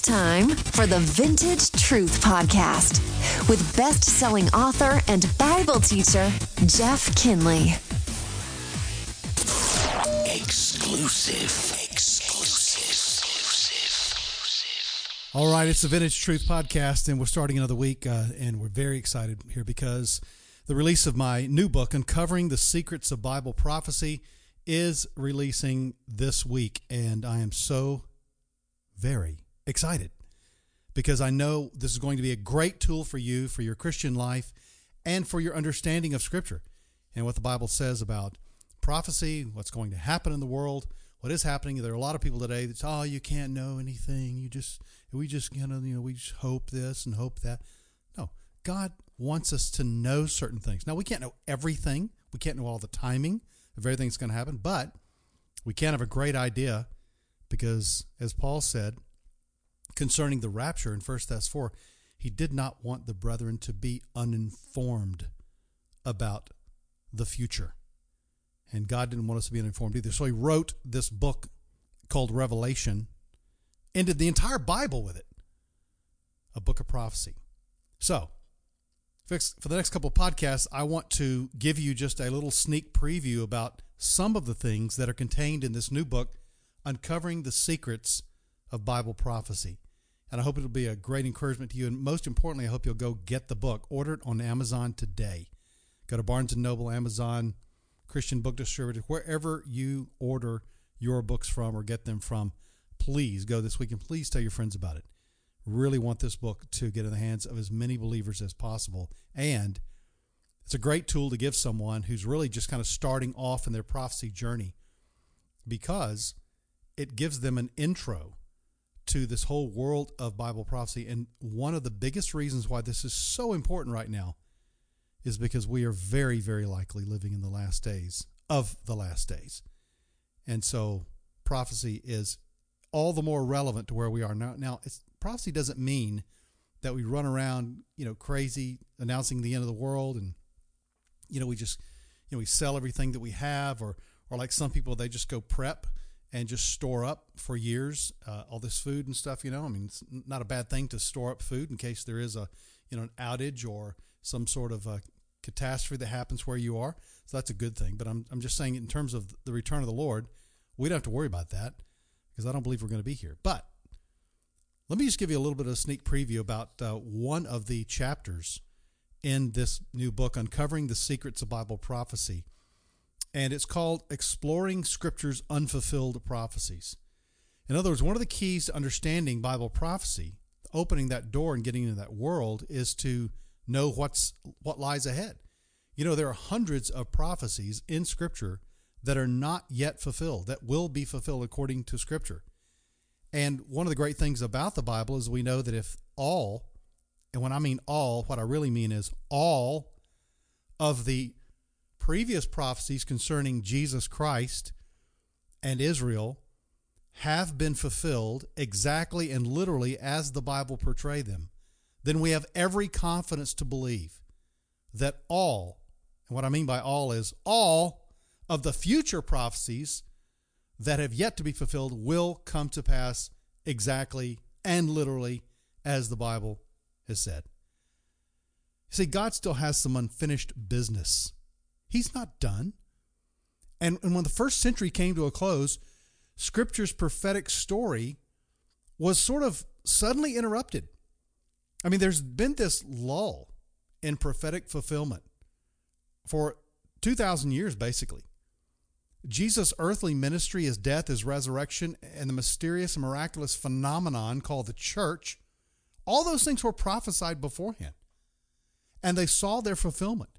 It's time for the Vintage Truth Podcast with best selling author and Bible teacher, Jeff Kinley. Exclusive. Exclusive. Exclusive. All right, it's the Vintage Truth Podcast, and we're starting another week, uh, and we're very excited here because the release of my new book, Uncovering the Secrets of Bible Prophecy, is releasing this week, and I am so very excited because I know this is going to be a great tool for you for your Christian life and for your understanding of Scripture and what the Bible says about prophecy, what's going to happen in the world, what is happening. There are a lot of people today that say, "Oh, you can't know anything. You just we just you know you know we just hope this and hope that." No, God wants us to know certain things. Now we can't know everything. We can't know all the timing of everything that's going to happen, but we can have a great idea because, as Paul said concerning the rapture in 1 Thess 4, he did not want the brethren to be uninformed about the future. And God didn't want us to be uninformed either. So he wrote this book called Revelation, ended the entire Bible with it, a book of prophecy. So, for the next couple podcasts, I want to give you just a little sneak preview about some of the things that are contained in this new book uncovering the secrets of Bible prophecy. And I hope it'll be a great encouragement to you. And most importantly, I hope you'll go get the book. Order it on Amazon today. Go to Barnes and Noble, Amazon, Christian Book Distributor, wherever you order your books from or get them from. Please go this week and please tell your friends about it. Really want this book to get in the hands of as many believers as possible. And it's a great tool to give someone who's really just kind of starting off in their prophecy journey because it gives them an intro to this whole world of Bible prophecy. And one of the biggest reasons why this is so important right now is because we are very, very likely living in the last days of the last days. And so prophecy is all the more relevant to where we are now. Now, it's prophecy doesn't mean that we run around, you know, crazy announcing the end of the world and, you know, we just, you know, we sell everything that we have or, or like some people, they just go prep and just store up for years uh, all this food and stuff. You know, I mean, it's not a bad thing to store up food in case there is a you know an outage or some sort of a catastrophe that happens where you are. So that's a good thing. But I'm I'm just saying in terms of the return of the Lord, we don't have to worry about that because I don't believe we're going to be here. But let me just give you a little bit of a sneak preview about uh, one of the chapters in this new book, Uncovering the Secrets of Bible Prophecy and it's called Exploring Scripture's Unfulfilled Prophecies. In other words, one of the keys to understanding Bible prophecy, opening that door and getting into that world, is to know what's what lies ahead. You know, there are hundreds of prophecies in Scripture that are not yet fulfilled, that will be fulfilled according to Scripture. And one of the great things about the Bible is we know that if all, and when I mean all, what I really mean is all of the previous prophecies concerning Jesus Christ and Israel have been fulfilled exactly and literally as the Bible portrayed them, then we have every confidence to believe that all, and what I mean by all is all of the future prophecies that have yet to be fulfilled will come to pass exactly and literally as the Bible has said. See, God still has some unfinished business He's not done. And, and when the first century came to a close, Scripture's prophetic story was sort of suddenly interrupted. I mean, there's been this lull in prophetic fulfillment for 2,000 years, basically. Jesus' earthly ministry, his death, his resurrection, and the mysterious and miraculous phenomenon called the church, all those things were prophesied beforehand. And they saw their fulfillment.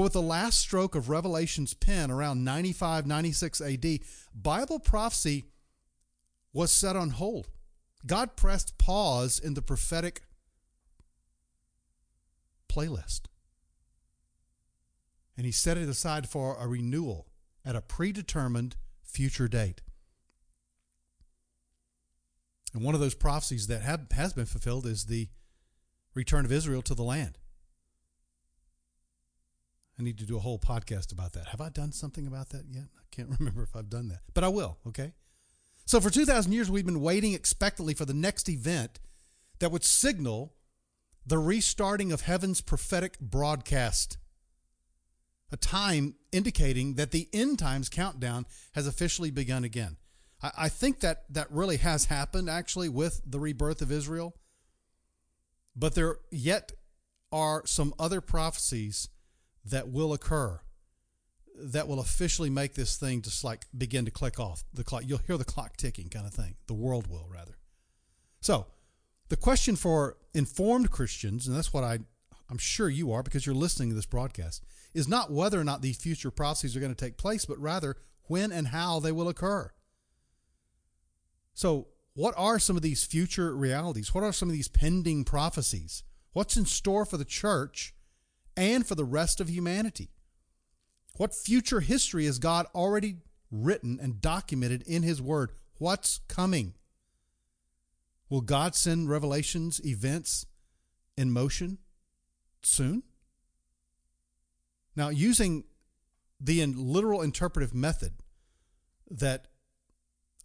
But with the last stroke of Revelation's pen around 95, 96 AD, Bible prophecy was set on hold. God pressed pause in the prophetic playlist. And he set it aside for a renewal at a predetermined future date. And one of those prophecies that have, has been fulfilled is the return of Israel to the land. I need to do a whole podcast about that. Have I done something about that yet? I can't remember if I've done that, but I will. Okay. So for 2,000 years, we've been waiting expectantly for the next event that would signal the restarting of heaven's prophetic broadcast, a time indicating that the end times countdown has officially begun again. I, I think that that really has happened actually with the rebirth of Israel, but there yet are some other prophecies that will occur that will officially make this thing just like begin to click off the clock. You'll hear the clock ticking, kind of thing. The world will rather. So, the question for informed Christians, and that's what I, I'm sure you are because you're listening to this broadcast, is not whether or not these future prophecies are going to take place, but rather when and how they will occur. So, what are some of these future realities? What are some of these pending prophecies? What's in store for the church and for the rest of humanity? What future history has God already written and documented in His Word? What's coming? Will God send revelations, events in motion soon? Now, using the literal interpretive method that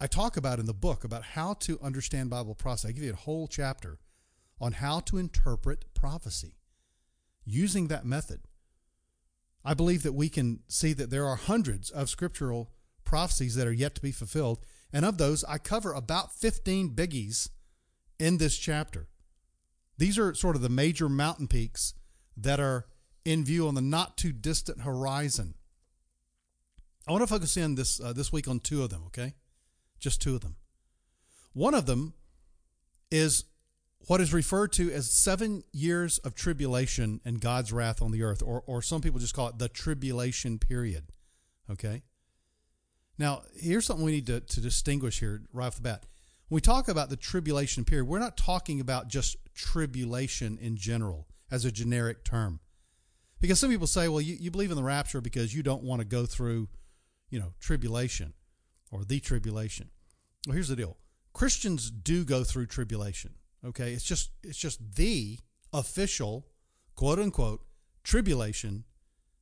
I talk about in the book about how to understand Bible prophecy, I give you a whole chapter on how to interpret prophecy using that method. I believe that we can see that there are hundreds of scriptural prophecies that are yet to be fulfilled. And of those, I cover about 15 biggies in this chapter. These are sort of the major mountain peaks that are in view on the not too distant horizon. I want to focus in this uh, this week on two of them, okay? Just two of them. One of them is what is referred to as seven years of tribulation and God's wrath on the earth, or, or some people just call it the tribulation period. Okay? Now, here's something we need to, to distinguish here right off the bat. When we talk about the tribulation period, we're not talking about just tribulation in general as a generic term. Because some people say, well, you, you believe in the rapture because you don't want to go through, you know, tribulation or the tribulation. Well, here's the deal Christians do go through tribulation. Okay, it's just it's just the official quote unquote tribulation.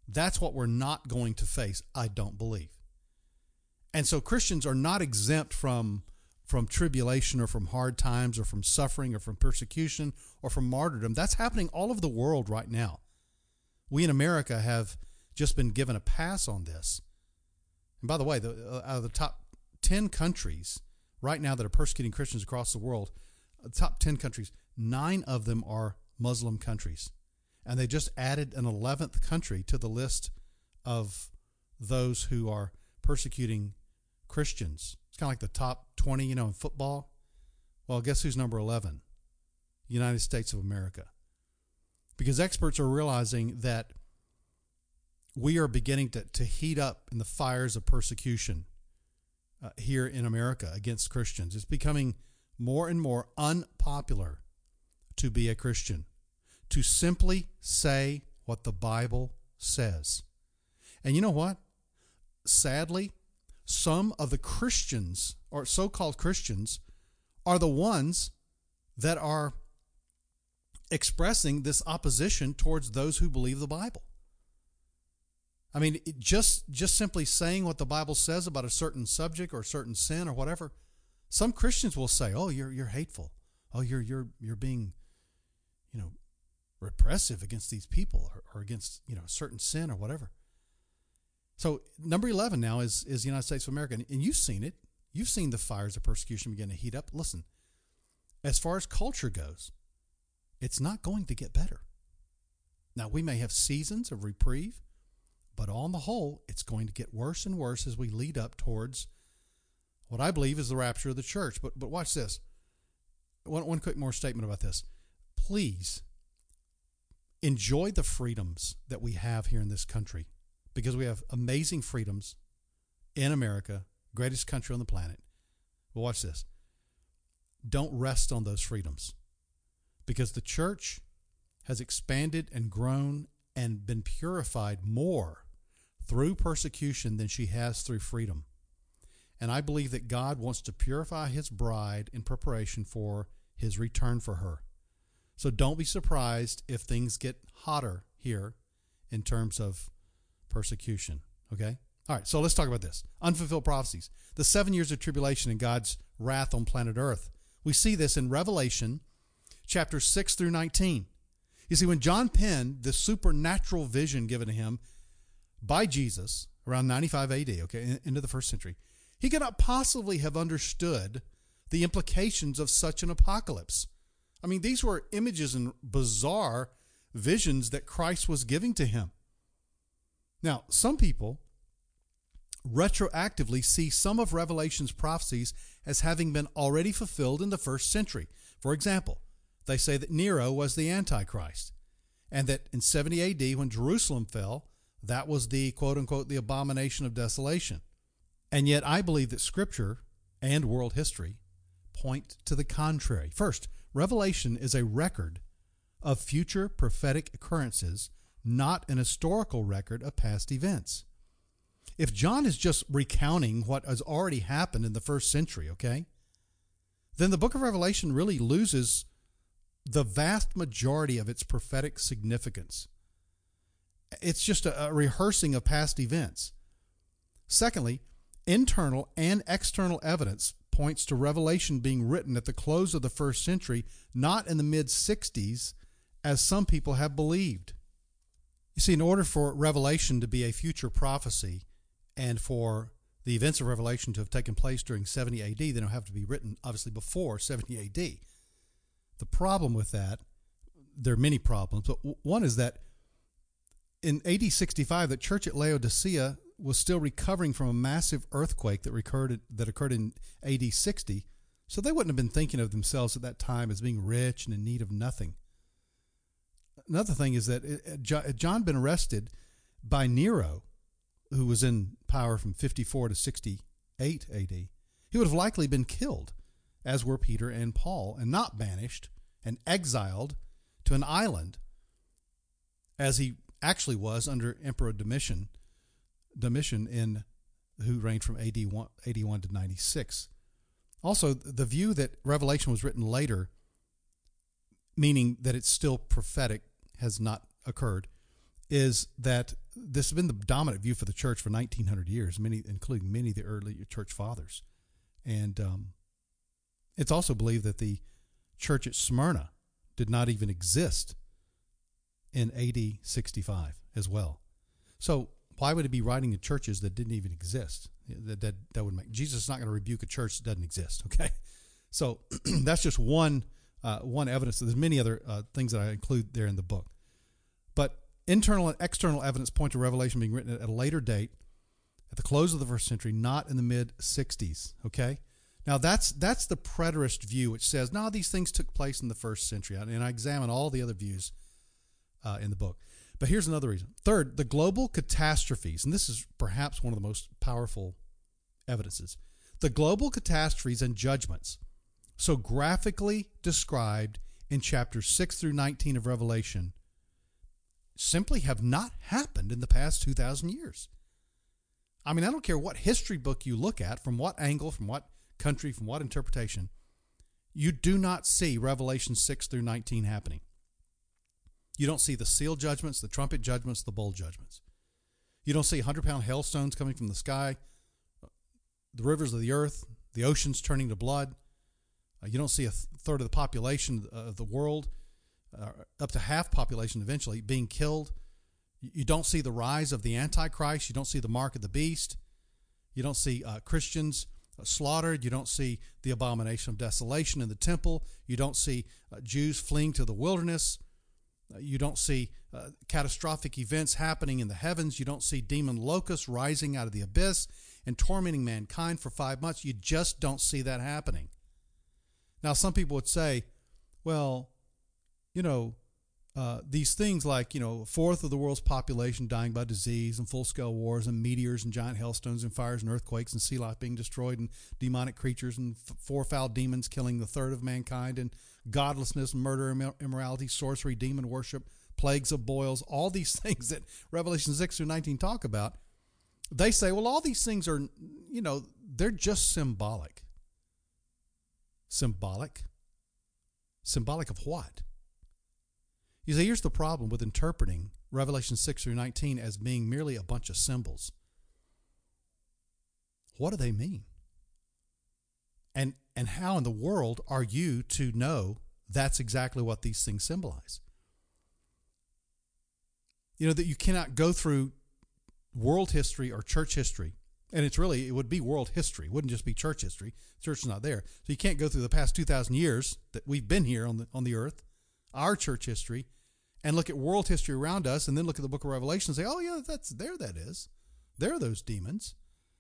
That's what we're not going to face, I don't believe. And so Christians are not exempt from from tribulation or from hard times or from suffering or from persecution or from martyrdom. That's happening all over the world right now. We in America have just been given a pass on this. And by the way, the, uh, out of the top 10 countries right now that are persecuting Christians across the world, top 10 countries, nine of them are Muslim countries. And they just added an 11th country to the list of those who are persecuting Christians. It's kind of like the top 20, you know, in football. Well, guess who's number 11? United States of America. Because experts are realizing that we are beginning to, to heat up in the fires of persecution uh, here in America against Christians. It's becoming more and more unpopular to be a Christian, to simply say what the Bible says. And you know what? Sadly, some of the Christians, or so called Christians, are the ones that are expressing this opposition towards those who believe the Bible. I mean, just just simply saying what the Bible says about a certain subject or a certain sin or whatever some Christians will say, "Oh, you're you're hateful. Oh, you're you're you're being, you know, repressive against these people or, or against you know certain sin or whatever." So number eleven now is is the United States of America, and you've seen it. You've seen the fires of persecution begin to heat up. Listen, as far as culture goes, it's not going to get better. Now we may have seasons of reprieve, but on the whole, it's going to get worse and worse as we lead up towards what I believe is the rapture of the church. But but watch this. One one quick more statement about this. Please enjoy the freedoms that we have here in this country because we have amazing freedoms in America, greatest country on the planet. But watch this. Don't rest on those freedoms because the church has expanded and grown and been purified more through persecution than she has through freedom. And I believe that God wants to purify his bride in preparation for his return for her. So don't be surprised if things get hotter here in terms of persecution. Okay? All right, so let's talk about this. Unfulfilled prophecies. The seven years of tribulation and God's wrath on planet Earth. We see this in Revelation chapter 6 through 19. You see, when John penned the supernatural vision given to him by Jesus around 95 AD, okay, into the first century, he could not possibly have understood the implications of such an apocalypse. I mean, these were images and bizarre visions that Christ was giving to him. Now, some people retroactively see some of Revelation's prophecies as having been already fulfilled in the first century. For example, they say that Nero was the Antichrist, and that in 70 AD, when Jerusalem fell, that was the quote unquote the abomination of desolation. And yet, I believe that Scripture and world history point to the contrary. First, Revelation is a record of future prophetic occurrences, not an historical record of past events. If John is just recounting what has already happened in the first century, okay, then the book of Revelation really loses the vast majority of its prophetic significance. It's just a, rehearsing of past events. Secondly, internal and external evidence points to Revelation being written at the close of the first century, not in the mid 60s, as some people have believed. You see, in order for Revelation to be a future prophecy and for the events of Revelation to have taken place during 70 AD, they don't have to be written, obviously, before 70 AD. The problem with that, there are many problems, but one is that in AD 65, the church at Laodicea was still recovering from a massive earthquake that occurred that occurred in AD 60. So they wouldn't have been thinking of themselves at that time as being rich and in need of nothing. Another thing is that uh, uh, had uh, John been arrested by Nero, who was in power from 54 to 68 AD, he would have likely been killed, as were Peter and Paul, and not banished and exiled to an island, as he actually was under Emperor Domitian Domitian in who reigned from AD 81 to 96. Also, the view that Revelation was written later, meaning that it's still prophetic, has not occurred, is that this has been the dominant view for the church for 1900 years, many, including many of the early church fathers. And um, it's also believed that the church at Smyrna did not even exist in AD 65 as well. So why would he be writing to churches that didn't even exist? That that, that would make Jesus is not going to rebuke a church that doesn't exist. Okay, so that's just one uh, one evidence. There's many other uh, things that I include there in the book, but internal and external evidence point to Revelation being written at a later date, at the close of the first century, not in the mid '60s. Okay. Now that's that's the preterist view, which says no, these things took place in the first century, and I examine all the other views uh, in the book. But here's another reason. Third, the global catastrophes, and this is perhaps one of the most powerful evidences. The global catastrophes and judgments, so graphically described in chapters 6 through 19 of Revelation, simply have not happened in the past 2,000 years. I mean, I don't care what history book you look at, from what angle, from what country, from what interpretation, you do not see Revelation 6 through 19 happening. You don't see the seal judgments, the trumpet judgments, the bowl judgments. You don't see 100 pound hailstones coming from the sky, the rivers of the earth, the oceans turning to blood. Uh, you don't see a th- third of the population of the world, uh, up to half population eventually, being killed. You don't see the rise of the Antichrist. You don't see the mark of the beast. You don't see uh, Christians uh, slaughtered. You don't see the abomination of desolation in the temple. You don't see uh, Jews fleeing to the wilderness. Uh, you don't see uh, catastrophic events happening in the heavens. You don't see demon locusts rising out of the abyss and tormenting mankind for five months. You just don't see that happening. Now, some people would say, well, you know, uh, these things like, you know, a fourth of the world's population dying by disease and full scale wars and meteors and giant hailstones and fires and earthquakes and sea life being destroyed and demonic creatures and f- four foul demons killing the third of mankind and godlessness, murder, immorality, sorcery, demon worship, plagues of boils, all these things that Revelation 6 through 19 talk about, they say, well, all these things are, you know, they're just symbolic. Symbolic? Symbolic of what? You see, here's the problem with interpreting Revelation 6 through 19 as being merely a bunch of symbols. what do they mean? And and how in the world are you to know that's exactly what these things symbolize? You know that you cannot go through world history or church history and it's really it would be world history it wouldn't just be church history church is not there so you can't go through the past 2000 years that we've been here on the on the earth our church history and look at world history around us and then look at the book of revelation and say oh yeah that's there that is. There are those demons.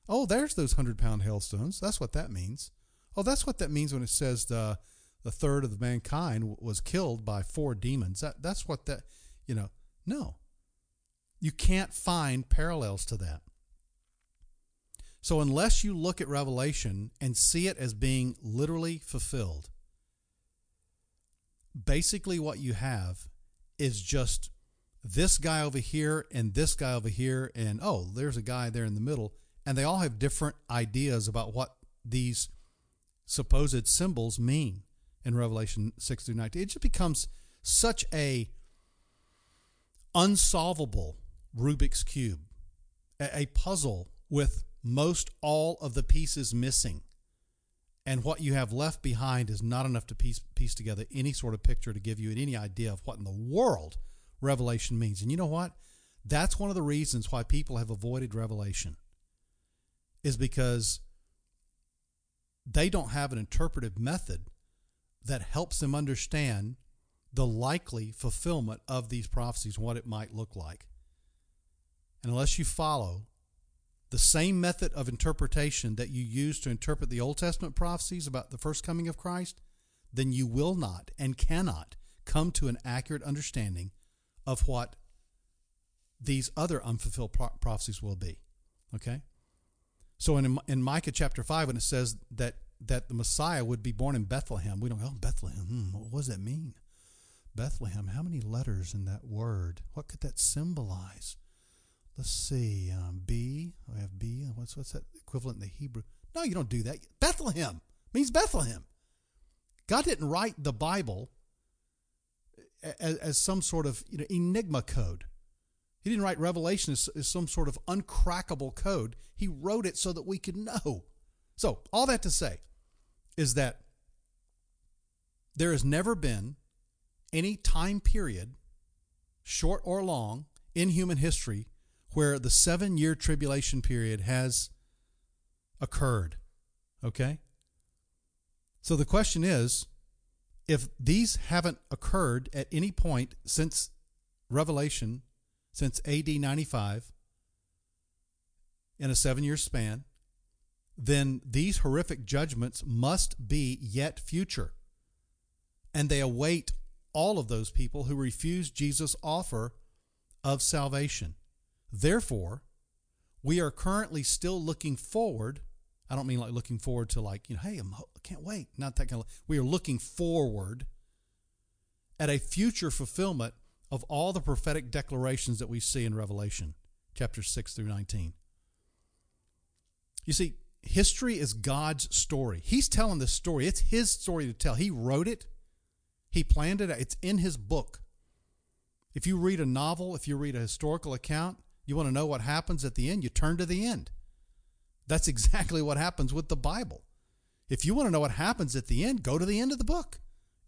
Oh there's those 100 pound hailstones. That's what that means. Oh that's what that means when it says the the third of mankind was killed by four demons. That that's what that you know no. You can't find parallels to that. So, unless you look at Revelation and see it as being literally fulfilled, basically what you have is just this guy over here and this guy over here, and oh, there's a guy there in the middle, and they all have different ideas about what these supposed symbols mean in Revelation 6 through 19. It just becomes such a unsolvable Rubik's Cube, a puzzle with most all of the pieces missing. And what you have left behind is not enough to piece, piece together any sort of picture to give you any idea of what in the world Revelation means. And you know what? That's one of the reasons why people have avoided Revelation, is because they don't have an interpretive method that helps them understand the likely fulfillment of these prophecies, what it might look like. And unless you follow the same method of interpretation that you use to interpret the Old Testament prophecies about the first coming of Christ, then you will not and cannot come to an accurate understanding of what these other unfulfilled prophecies will be. Okay? So in, in Micah chapter 5, when it says that, that the Messiah would be born in Bethlehem, we don't go, oh, Bethlehem, hmm, what does that mean? Bethlehem, how many letters in that word? What could that symbolize? Let's see, um, B. I have B. What's what's that equivalent in the Hebrew? No, you don't do that. Bethlehem means Bethlehem. God didn't write the Bible as, as some sort of you know, enigma code. He didn't write Revelation as, as some sort of uncrackable code. He wrote it so that we could know. So, all that to say is that there has never been any time period, short or long, in human history where the seven year tribulation period has occurred. Okay? So the question is if these haven't occurred at any point since Revelation, since AD 95, in a seven year span, then these horrific judgments must be yet future. And they await all of those people who refuse Jesus' offer of salvation. Therefore, we are currently still looking forward. I don't mean like looking forward to like, you know, hey, I'm, I can't wait. Not that kind of. We are looking forward at a future fulfillment of all the prophetic declarations that we see in Revelation chapters 6 through 19. You see, history is God's story. He's telling this story. It's his story to tell. He wrote it. He planned it. It's in his book. If you read a novel, if you read a historical account, you want to know what happens at the end? You turn to the end. That's exactly what happens with the Bible. If you want to know what happens at the end, go to the end of the book.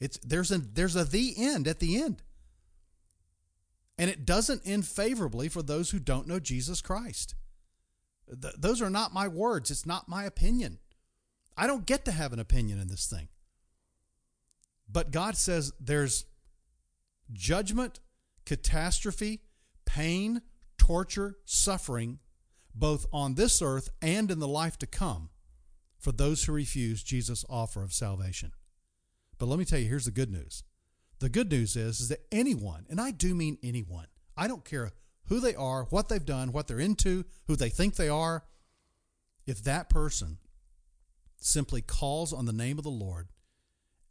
It's there's a there's a the end at the end. And it doesn't end favorably for those who don't know Jesus Christ. Th- those are not my words. It's not my opinion. I don't get to have an opinion in this thing. But God says there's judgment, catastrophe, pain, torture, suffering, both on this earth and in the life to come, for those who refuse Jesus' offer of salvation. But let me tell you, here's the good news. The good news is, is that anyone, and I do mean anyone, I don't care who they are, what they've done, what they're into, who they think they are, if that person simply calls on the name of the Lord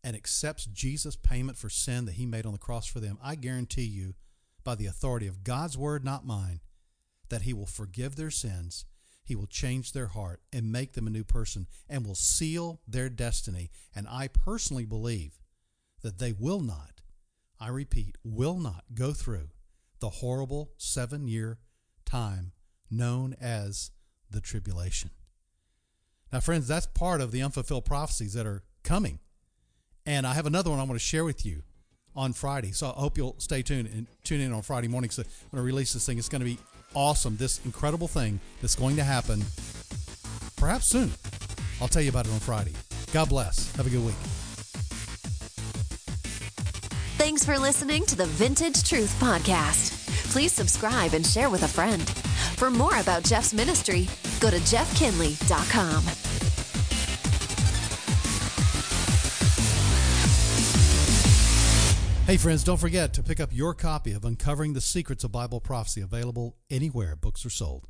and accepts Jesus' payment for sin that he made on the cross for them, I guarantee you, by the authority of God's word, not mine, that He will forgive their sins, He will change their heart and make them a new person and will seal their destiny. And I personally believe that they will not, I repeat, will not go through the horrible seven year time known as the tribulation. Now, friends, that's part of the unfulfilled prophecies that are coming. And I have another one I want to share with you on Friday. So I hope you'll stay tuned and tune in on Friday morning. So when I release this thing, it's going to be awesome. This incredible thing that's going to happen perhaps soon. I'll tell you about it on Friday. God bless. Have a good week. Thanks for listening to the Vintage Truth Podcast. Please subscribe and share with a friend. For more about Jeff's ministry, go to jeffkinley.com. Hey, friends, don't forget to pick up your copy of Uncovering the Secrets of Bible Prophecy, available anywhere books are sold.